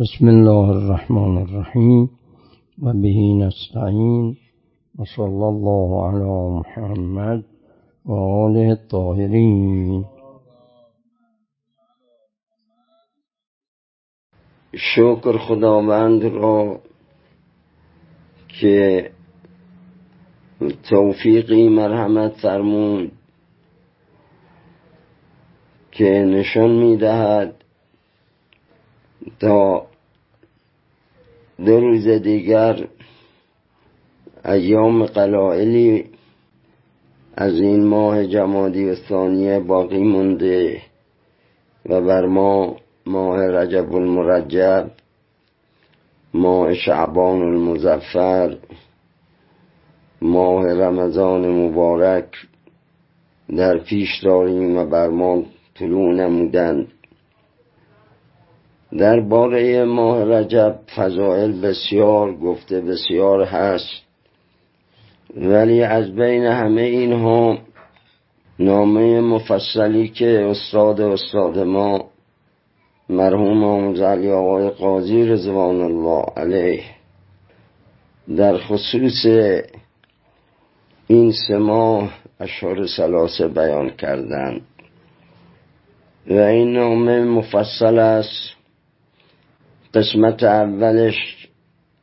بسم الله الرحمن الرحیم و بهی نستعین و صلی الله علی محمد و آله الطاهرین. شکر خداوند را که توفیقی مرحمت فرمود که نشان می‌دهد تا دو روز دیگر ایام قلائلی از این ماه جمادی و ثانیه باقی مونده و بر ما ماه رجب المرجب ماه شعبان المزفر ماه رمضان مبارک در پیش داریم و بر ما طلوع نمودند. درباره ماه رجب فضائل بسیار گفته بسیار هست. ولی از بین همه اینها نامه مفصلی که استاد استاد ما مرحوم آموز علی آقای قاضی رضوان الله علیه. در خصوص این سه ماه اشهر سلاسه بیان کردن. و این نامه مفصل است. قسمت اولش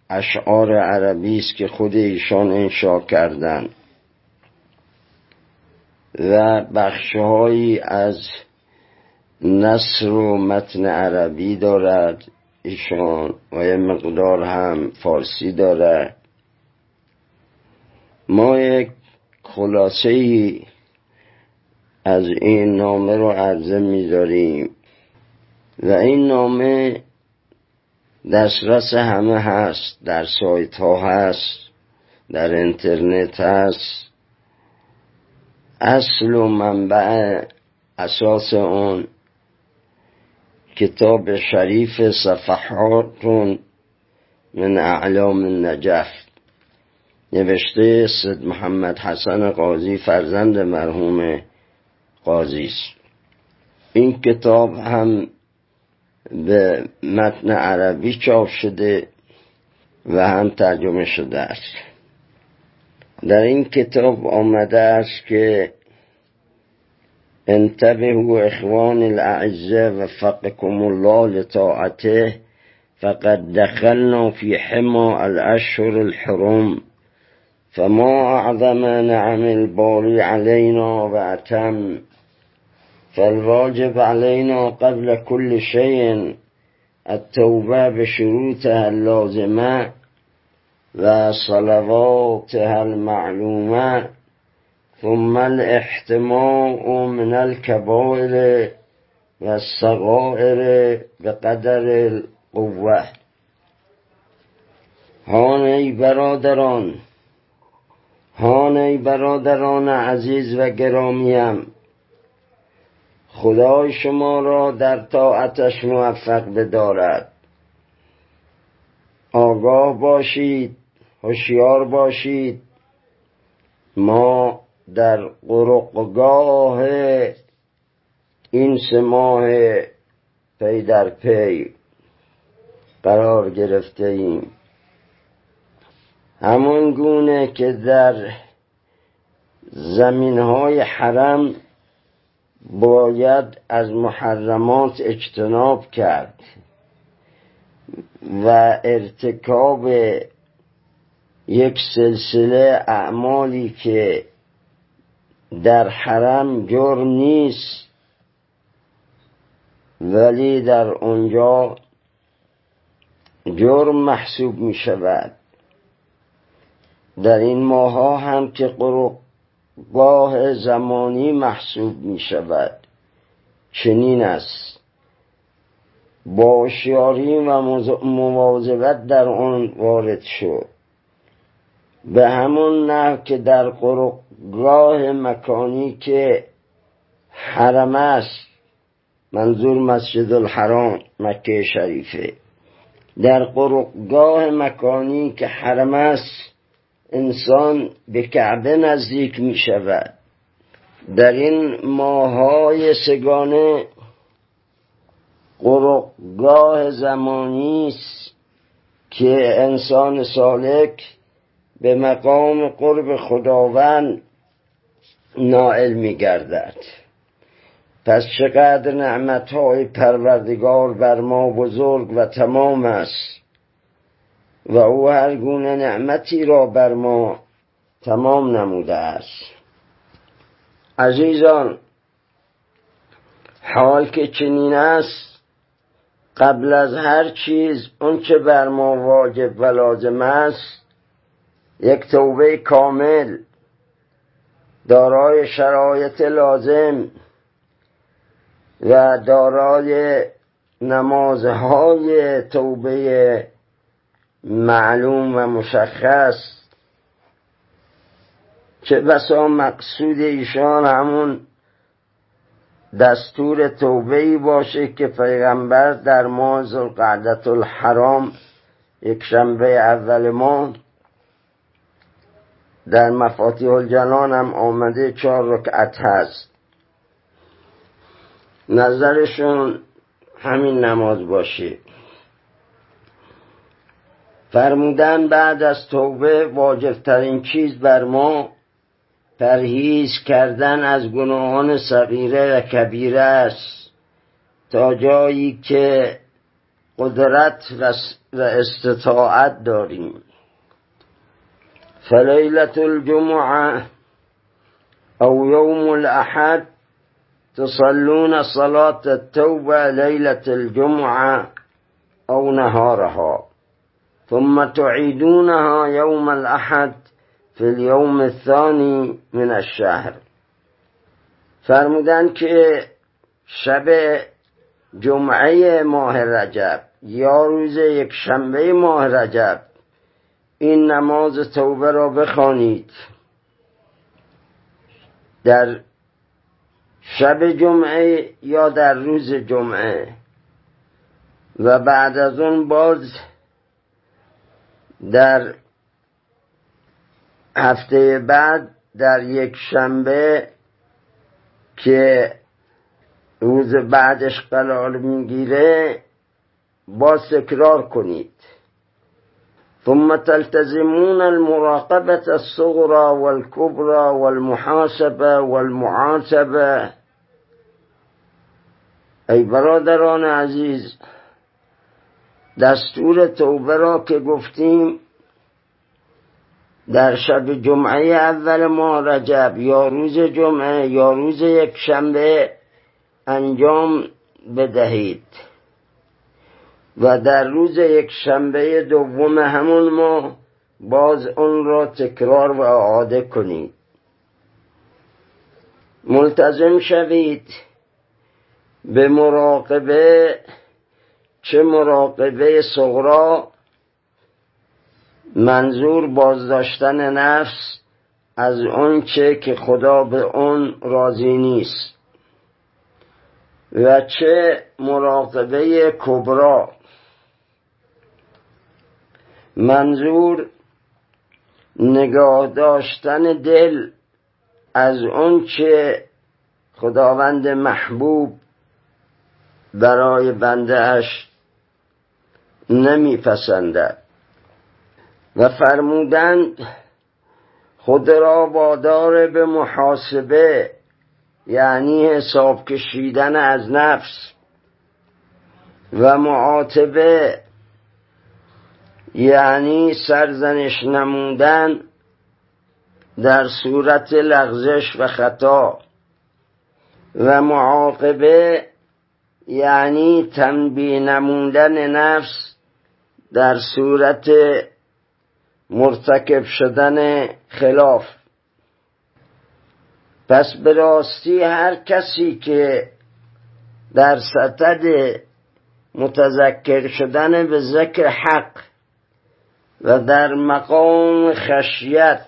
اشعار عربی است که خود ایشان انشا کردند و بخشهایی از نصر و متن عربی دارد ایشان و یه مقدار هم فارسی دارد. ما یک خلاصه ای از این نامه رو عرضه می‌ذاریم. و این نامه دسترس همه هست در سایت ها هست در اینترنت هست. اصل و منبع اساس اون کتاب شریف صفحات من اعلام النجف نوشته سید محمد حسن قاضی فرزند مرحوم قاضی است. این کتاب هم به متن عربی چاپ شده و هم ترجمه شده است. در این کتاب آمده است که انتبهوا اخوان الاعزه وفقكم الله لطاعته فقد دخلنا في حمى الاشهر الحرم فما اعظم نعم الباري علينا واتم فالواجب علينا قبل كل شيء التوبة بشروطها اللازمة وصلواتها المعلومة ثم الاحتماء من الكبائر والصغائر بقدر القوة. هان ای برادران هان ای برادران عزیز و گرامیم خدای شما را در طاعتش موفق بدارد. آگاه باشید هوشیار باشید. ما در قرقگاه این سه ماه پی در پی قرار گرفته ایم. همون گونه که در زمین های حرم باید از محرمات اجتناب کرد و ارتکاب یک سلسله اعمالی که در حرم جرم نیست ولی در اونجا جرم محسوب می شود در این ماها هم که قرقگاه زمانی محسوب می شود چنین است. با هوشیاری و مواظبت در آن وارد شد به همون نه که در قرقگاه مکانی که حرم است منظور مسجد الحرام مکه شریفه. در قرقگاه مکانی که حرم است انسان به کعبه نزدیک می شود. در این ماهای سگانه قرقگاه زمانی است که انسان سالک به مقام قرب خداوند نائل می گردد. پس چقدر نعمتهای پروردگار بر ما بزرگ و تمام است. و او هر گونه نعمتی را بر ما تمام نموده است. عزیزان حال که چنین است قبل از هر چیز چه بر ما واجب و لازم است یک توبه کامل دارای شرایط لازم و دارای نمازهای توبه معلوم و مشخص چه بسا مقصود ایشان همون دستور توبه ای باشه که پیغمبر در ماه ذوالقعدة الحرام یک شنبه اول ماه در مفاتیح الجنان هم آمده چهار رکعت هست. نظرشون همین نماز باشه. فرمودن بعد از توبه واجبترین چیز بر ما پرهیز کردن از گناهان صغیره و کبیره است. تا جایی که قدرت و استطاعت داریم. فليلة الجمعة أو يوم الأحد تصلون صلاة التوبة ليلة الجمعة أو نهارها. ثم تعيدونها يوم الأحد في اليوم الثاني من الشهر. فرمودن که شب جمعه ماه رجب یا روز یک شنبه ماه رجب این نماز توبه را بخوانید. در شب جمعه یا در روز جمعه. و بعد از اون باز در هفته بعد در یک شنبه که روز بعدش قرار می‌گیره با تکرار کنید. ثم تلتزمون المراقبة الصغرى والكبرى والمحاسبة والمعاتبة. ای برادران عزیز دستور توبه را که گفتیم در شب جمعه اول ماه رجب یا روز جمعه یا روز یک شنبه انجام بدهید و در روز یک شنبه دوم همون ماه باز اون را تکرار و اعاده کنید. ملتزم شوید به مراقبه چه مراقبه صغرا منظور بازداشتن نفس از چه که خدا به اون راضی نیست. و چه مراقبه کبرا. منظور نگاه داشتن دل از چه خداوند محبوب برای بنده اش نمیپسندد. و فرمودند خود را وادار به محاسبه یعنی حساب کشیدن از نفس و معاتبه یعنی سرزنش نمودن در صورت لغزش و خطا و معاقبه یعنی تنبیه نمودن نفس در صورت مرتکب شدن خلاف. پس به راستی هر کسی که در ستد متذکر شدن به ذکر حق و در مقام خشیت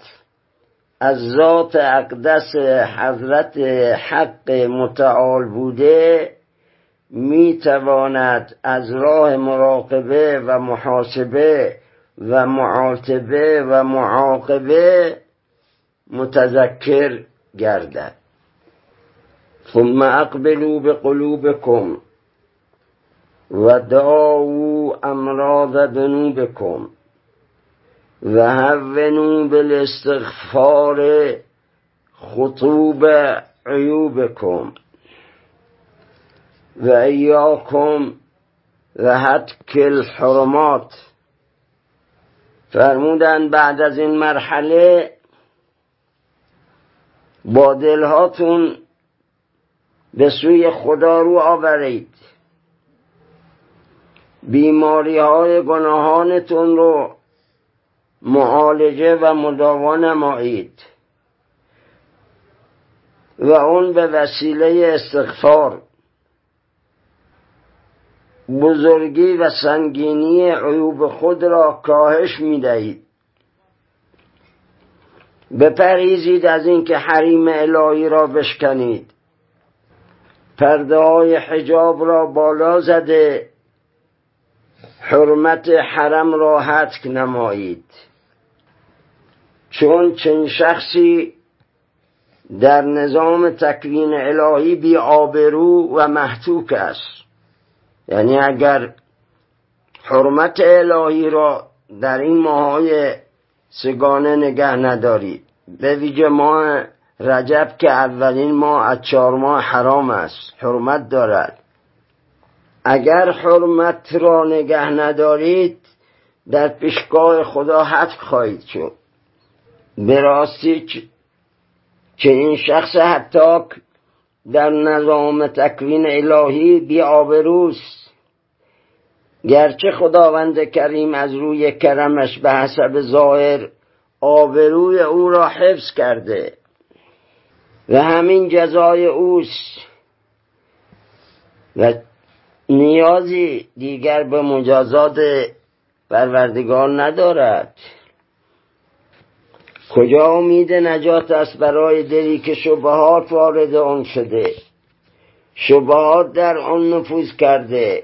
از ذات اقدس حضرت حق متعال بوده می تواند از راه مراقبه و محاسبه و معاتبه و معاقبه متذکر گردد. ثم اقبلوا بقلوبكم و داو امراض ذنوبکم و هونو بالاستغفار خطوب عیوبکم. و ایاکم و حتک الحرمات. فرمودن بعد از این مرحله با دلهاتون به سوی خدا رو آورید. بیماری های گناهانتون رو معالجه و مداوا نمایید. و اون به وسیله استغفار. بزرگی و سنگینی عیوب خود را کاهش می دهید بپریزید از اینکه حریم الهی را بشکنید. پرده های حجاب را بالا زده حرمت حرم را حتک نمایید. چون چنین شخصی در نظام تکوین الهی بی آبرو و محتوک است. یعنی اگر حرمت الهی را در این ماهای سگانه نگه ندارید به ویژه ماه رجب که اولین ماه از چهار ماه حرام است حرمت دارد. اگر حرمت را نگه ندارید در پیشگاه خدا حد خواهید شد. به راستی که این شخص حتی در نظام تکوین الهی بی آبروست گرچه خداوند کریم از روی کرمش به حسب ظاهر آبروی او را حفظ کرده و همین جزای اوست. و نیازی دیگر به مجازات پروردگار ندارد. کجا امید نجات است برای دلی که شبهات وارد آن شده؟ شبهات در آن نفوذ کرده.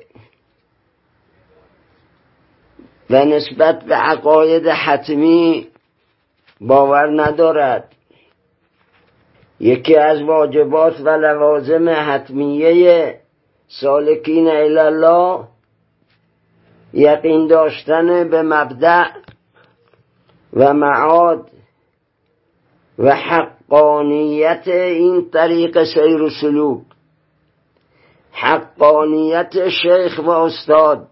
و نسبت به عقاید حتمی باور ندارد. یکی از واجبات و لوازم حتمیه سالکین الله یقین داشتن به مبدع و معاد و حقانیت این طریق سیر و سلوک. حقانیت شیخ و استاد.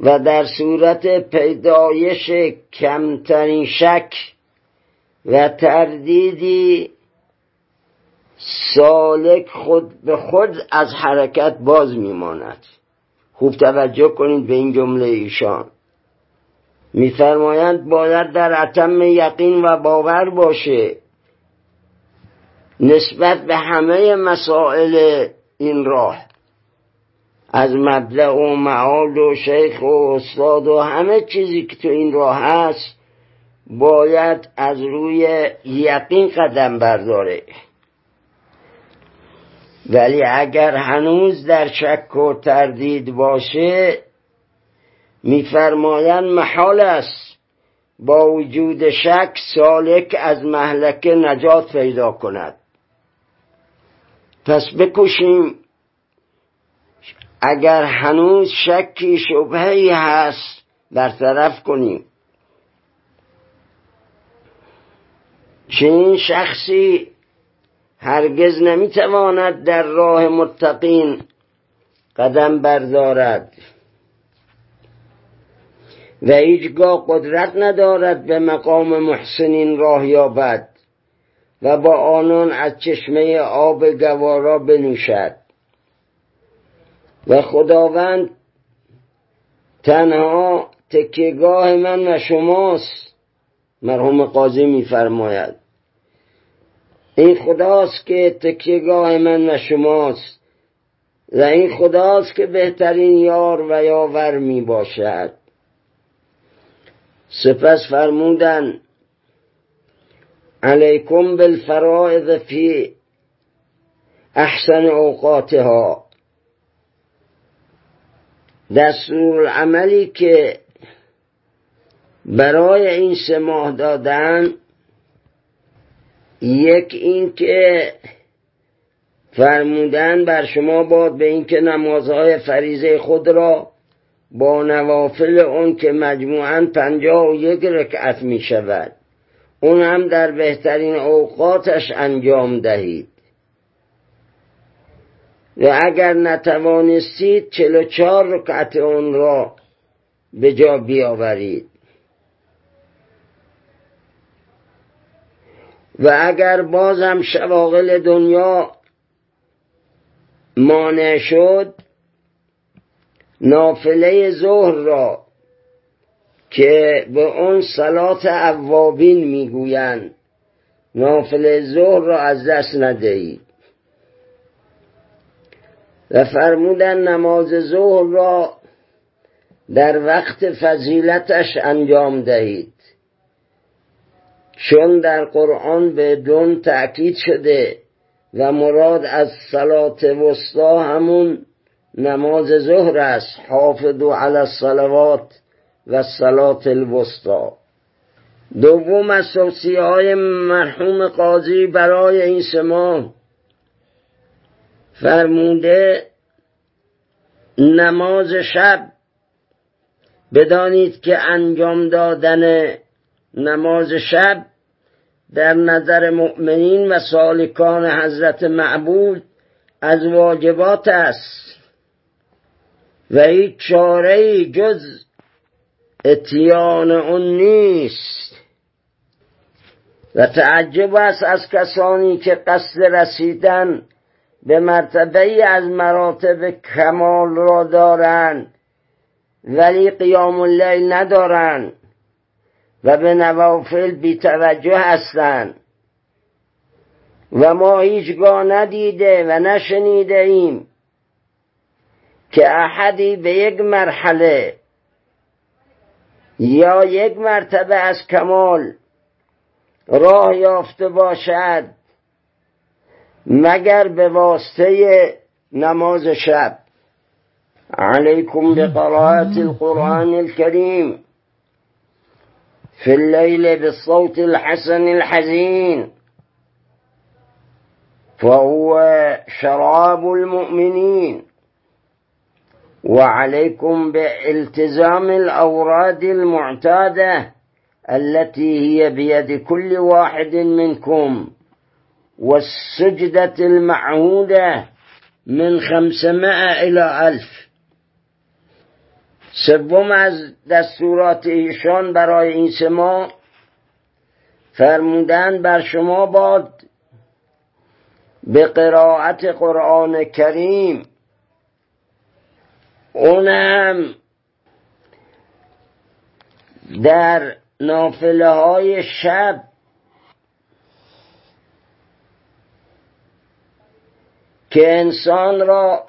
و در صورت پیدایش کمترین شک و تردیدی سالک خود به خود از حرکت باز میماند. خوب توجه کنید به این جمله ایشان. میفرمایند باید در عتم یقین و باور باشه. نسبت به همه مسائل این راه از مبدع و معال و شیخ و استاد و همه چیزی که تو این راه هست باید از روی یقین قدم برداره. ولی اگر هنوز در شک و تردید باشه میفرمایند محال است. با وجود شک سالک از محلکه نجات پیدا کند. پس بکشیم اگر هنوز شکی شبهی هست برطرف کنیم. چنین شخصی هرگز نمی‌تواند در راه متقین قدم بردارد. و هیچگاه قدرت ندارد به مقام محسنین راه یابد و با آنان از چشمه آب گوارا بنوشد. و خداوند تنها تکیگاه من و شماست مرحوم قاضی میفرماید. این خداست که تکیگاه من و شماست و این خداست که بهترین یار و یاور می باشد سپس فرمودن علیکم بالفرائض فی احسن اوقاتها. دستور عملی که برای این سه ماه دادن یک این که فرمودن بر شما باد به اینکه نمازهای فریزه خود را با نوافل اون که مجموعا پنجاه و یک رکعت می شود. اون هم در بهترین اوقاتش انجام دهید. و اگر نتوانستید چلو چار رکعت اون را به جا بیاورید. و اگر بازم شواغل دنیا مانع شد نافله ظهر را که به اون صلات اوابین می‌گویند. نافله ظهر را از دست ندهید. و فرمودن نماز ظهر را در وقت فضیلتش انجام دهید. چون در قرآن به دون تأکید شده و مراد از صلات وسطا همون نماز ظهر است حافظو علی الصلوات و صلات الوسطا دوم از های مرحوم قاضی برای این سما فرموده نماز شب. بدانید که انجام دادن نماز شب در نظر مؤمنین و سالکان حضرت معبود از واجبات است. و هیچ چاره جز اتیان اون نیست. و تعجب است از کسانی که قصد رسیدن به مرتبه از مراتب کمال را دارند ولی قیام اللیل ندارند و به نوافل بیتوجه هستند و ما هیچگاه ندیده و نشنیده ایم. که احدی به یک مرحله یا یک مرتبه از کمال راه یافته باشد مگر به واسطه نماز شب. علیکم بقراءة القرآن الكریم في الليل بالصوت الحسن الحزين فهو شراب المؤمنين وعليكم بالتزام الأوراد المعتادة التي هي بيد كل واحد منكم والسجدة المعهودة من خمسمائة إلى ألف. سوم از دستورات ایشان برای این سما فرمودن بر شما باد به قرائت قرآن کریم اونم در نافله های شب. که انسان را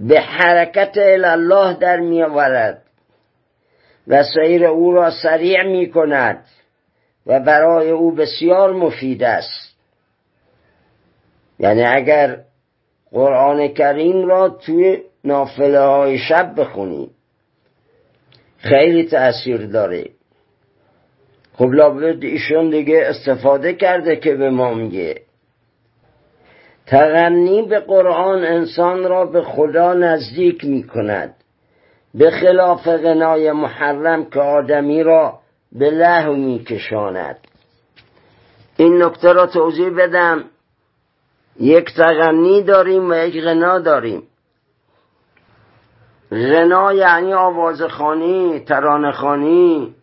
به حرکت الله در می آورد و سیر او را سریع می کند و برای او بسیار مفید است. یعنی اگر قرآن کریم را توی نافله های شب بخونید خیلی تأثیر داره. خب لابد ایشون دیگه استفاده کرده که به ما میگه. تغنی به قرآن انسان را به خدا نزدیک می کند به خلاف غنای محرم که آدمی را به لهو می کشاند این نکته را توضیح بدم. یک تغنی داریم و یک غنا داریم. غنا یعنی آوازخانی ترانخانی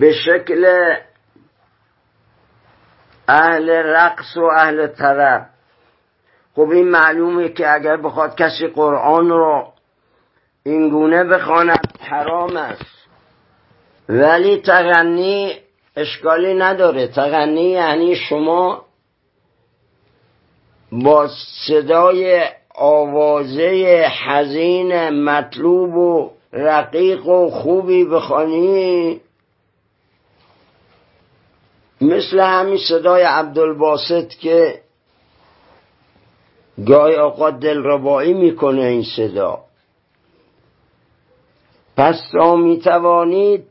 به شکل اهل رقص و اهل طرب. خب این معلومه که اگر بخواد کسی قرآن رو اینگونه بخواند حرام است. ولی تغنی اشکالی نداره. تغنی یعنی شما با صدای آوازه حزین مطلوب و رقیق و خوبی بخوانی؟ مثل همین صدای عبدالباسط که گاهی اوقات دلربایی می‌کنه این صدا. پس تا می‌توانید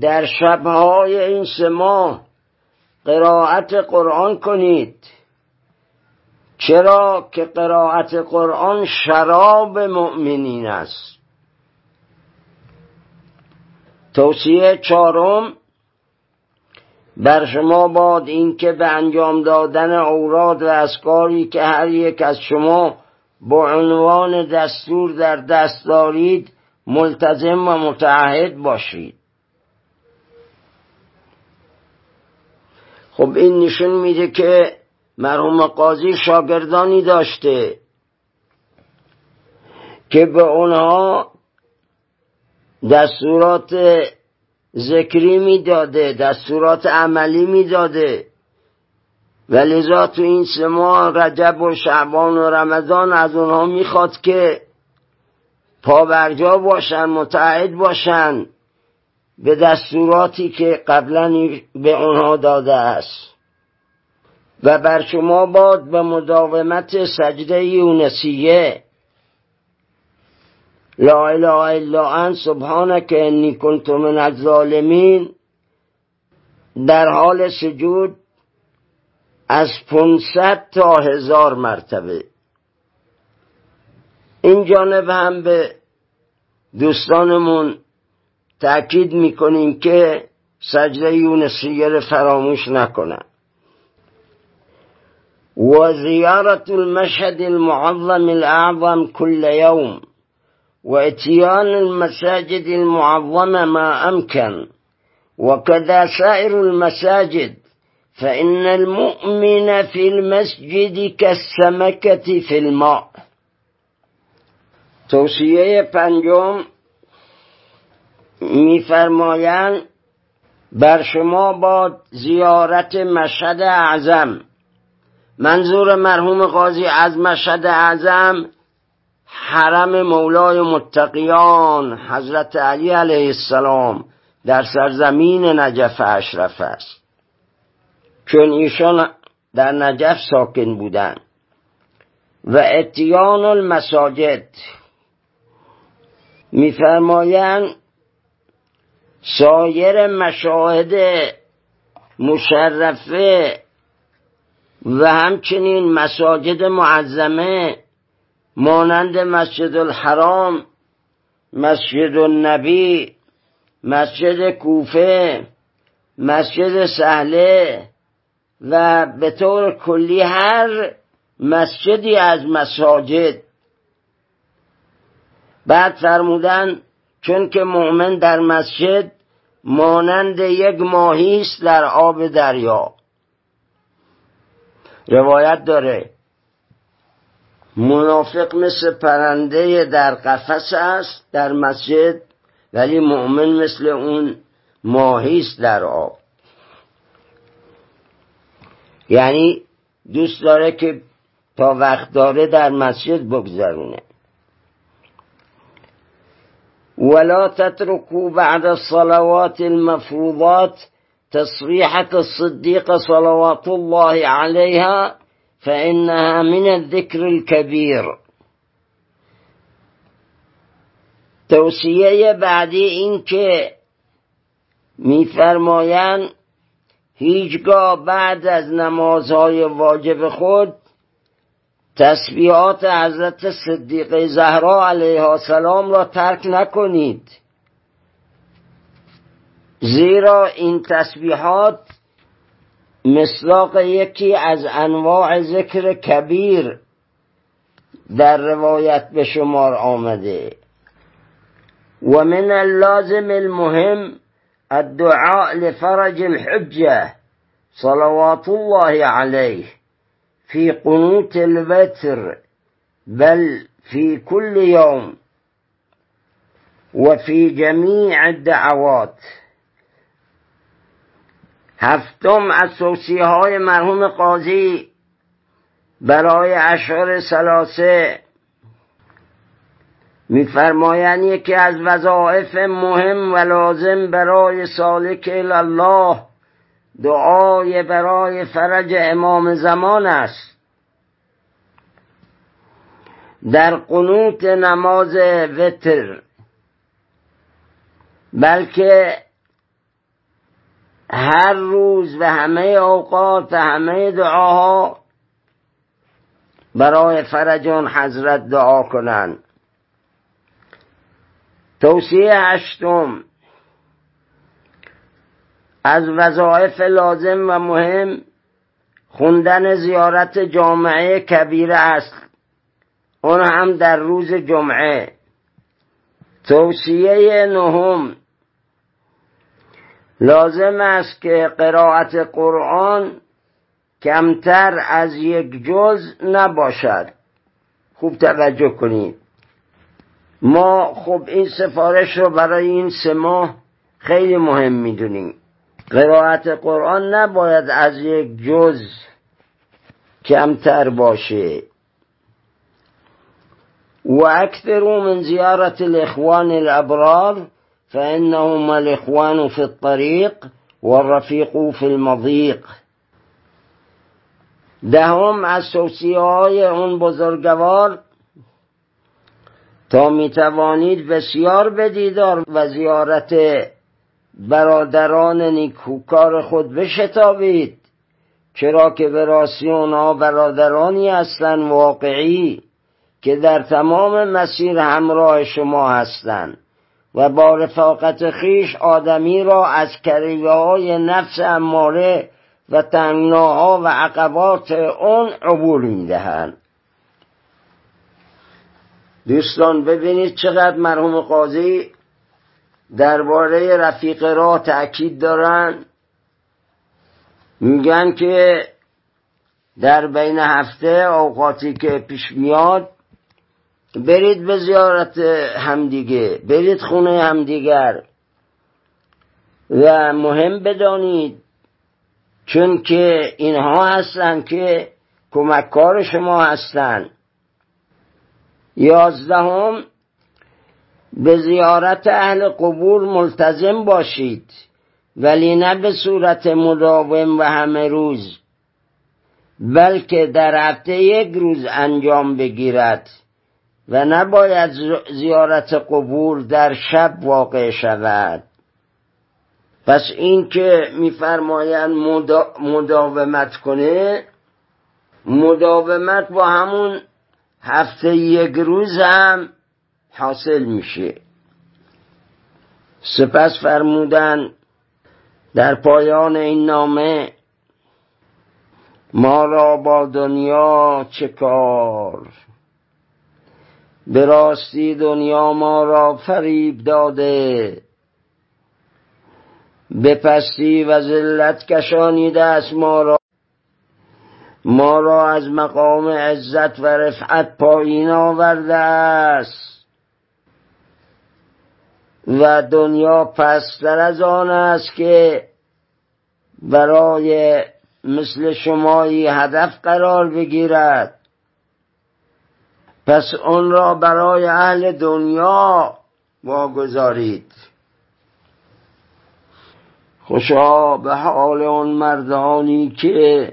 در شبهای این سه ماه قرائت قرآن کنید. چرا که قرائت قرآن شراب مؤمنین است. توصیه چهارم بر شما باد اینکه به انجام دادن اوراد و اسکاری که هر یک از شما با عنوان دستور در دست دارید ملتزم و متعهد باشید. خب این نشون میده که مرحوم قاضی شاگردانی داشته که به اونها دستورات ذکری می‌داده دستورات عملی می‌داده. و لذا تو این سه ماه رجب و شعبان و رمضان از اونها می‌خواد که پابرجا باشن متعهد باشن به دستوراتی که قبلا به اونها داده است. و بر شما باد به مداومت سجده یونسیه. لا اله الا انت سبحانك انی کنت من الظالمین. در حال سجود از 500 تا هزار مرتبه. این جانب هم به دوستانمون تأکید می‌کنیم که سجده یونسیه فراموش نکنن. و زیارت المشهد المعظم الأعظم كل يوم وإتيان المساجد المعظمة ما أمكن. وكذا سائر المساجد فإن المؤمن في المسجد كالسمكة في الماء. توصیه پنجم میفرمایند بر شما با زیارت مشهد اعظم. منظور مرحوم قاضی از مشهد اعظم حرم مولای متقیان حضرت علی علیه السلام در سرزمین نجف اشرف است. چون ایشان در نجف ساکن بودند. و اتیان المساجد میفرمایند سایر مشاهد مشرفه و همچنین مساجد معظمه مانند مسجد الحرام مسجد النبی مسجد کوفه مسجد سهله و به طور کلی هر مسجدی از مساجد. بعد فرمودن چون که مؤمن در مسجد مانند یک ماهی است در آب دریا. روایت داره. منافق مثل پرنده در قفس است در مسجد ولی مؤمن مثل اون ماهی است در آب. یعنی دوست داره که تا وقت داره در مسجد بگذرونه. ولا تتركوا بعد الصلوات المفروضات تصريحة الصديق صلوات الله عليها فإنها من الذكر الكبير. توصیه بعدی این که میفرمایند هیچگاه بعد از نمازهای واجب خود تسبیحات حضرت صدیقه زهرا علیه السلام را ترک نکنید. زیرا این تسبیحات مصداق یکی از انواع ذکر کبیر در روایت به شمار آمده. و من اللازم المهم الدعاء لفرج الحجة صلوات الله عليه في قنوت الوتر بل في كل يوم وفي جميع الدعوات. هفتم از توصیه های مرحوم قاضی برای اشعار سلاسه میفرمایند یکی از وظایف مهم و لازم برای سالک الله دعای برای فرج امام زمان است. در قنوت نماز وتر بلکه هر روز و همه اوقات و همه دعاها برای فرجان حضرت دعا کنند توصیه هشتم. از وظایف لازم و مهم خوندن زیارت جامعه کبیره است. اون هم در روز جمعه. توصیه نهم. لازم است که قرائت قرآن کمتر از یک جز نباشد. خوب توجه کنید. ما خب این سفارش رو برای این سه ماه خیلی مهم می‌دونیم. قرائت قرآن نباید از یک جز کمتر باشه. و اکثروا من زیارت الاخوان الابرار فانهم الاخوان في الطريق والرفيق في المضيق. دهم از توصیه های اون بزرگوار تا می توانید بسیار به دیدار و زیارت برادران نیکوکار خود بشتابید چرا که به راستی اونا برادرانی هستند واقعی که در تمام مسیر همراه شما هستند. و با رفاقت خیش آدمی را از کریوه های نفس اماره و تنگناها و عقبات اون عبور می‌دهند. دوستان ببینید چقدر مرحوم قاضی درباره رفیق را تأکید دارن. میگن که در بین هفته اوقاتی که پیش میاد برید به زیارت همدیگه برید خونه همدیگر. و مهم بدانید چون که اینها هستند که کمککار شما هستند یازدهم به زیارت اهل قبور ملتزم باشید ولی نه به صورت مداوم و همه روز بلکه در هفته یک روز انجام بگیرد. و نباید زیارت قبور در شب واقع شود. پس این که میفرمایند مداومت کنه مداومت با همون هفته یک روز هم حاصل میشه. سپس فرمودن در پایان این نامه ما را با دنیا چه کار؟ به راستی دنیا ما را فریب داده. به پستی و ذلت کشانیده است ما را. ما را از مقام عزت و رفعت پایین آورده است. و دنیا پستر از آن است که برای مثل شمایی هدف قرار بگیرد. پس اون را برای اهل دنیا واگذارید. خوشا به حال اون مردانی که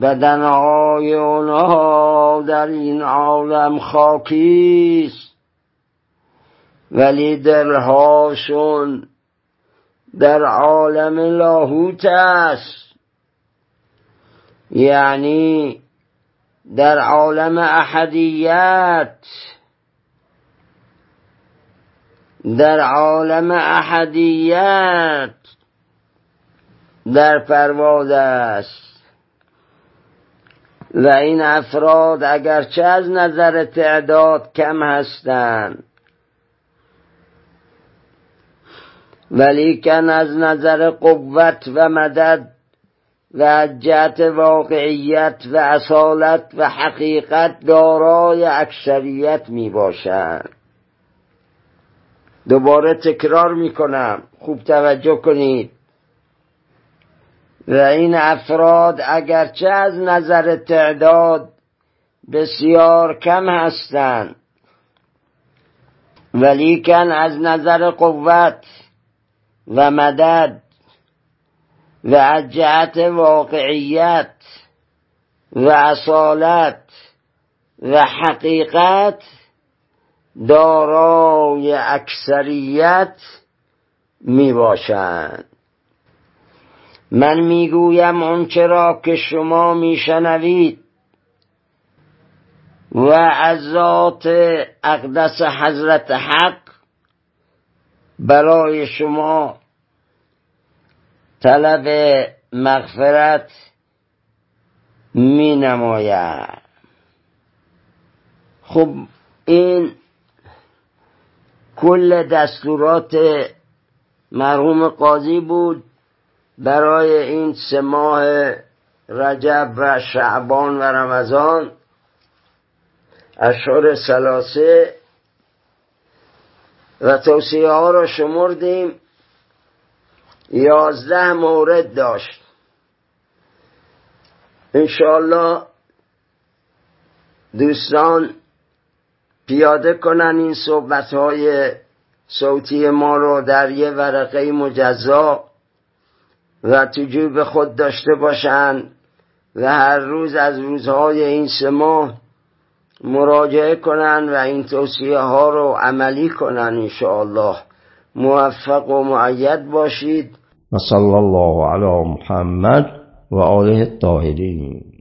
بدنهای اونها در این عالم خاکیست ولی دلهاشون در عالم لاهوت است. یعنی در عالم احدیت در عالم احدیت در پرواز است. و این افراد اگرچه از نظر تعداد کم هستند ولیکن از نظر قوت و مدد و جهت واقعیت و اصالت و حقیقت دارای اکثریت می باشند دوباره تکرار می کنم خوب توجه کنید. و این افراد اگرچه از نظر تعداد بسیار کم هستند ولیکن از نظر قوت و مدد و از جهت واقعیت و اصالت و حقیقت دارای اکثریت می باشند من می‌گویم آنچه را که شما میشنوید و از ذات اقدس حضرت حق برای شما طلب مغفرت می نماید خب این کل دستورات مرحوم قاضی بود. برای این سه ماه رجب و شعبان و رمضان اشهر سلاسه و توصیه ها را شمردیم. یازده مورد داشت. انشاءالله دوستان پیاده کنن این صحبت های صوتی ما رو در یه ورقه مجزا و تو خود داشته باشن و هر روز از روزهای این سه ماه مراجعه کنن و این توصیه ها رو عملی کنن انشاءالله. موفق و معید باشید. وصلى الله على محمد وآله الطاهرين.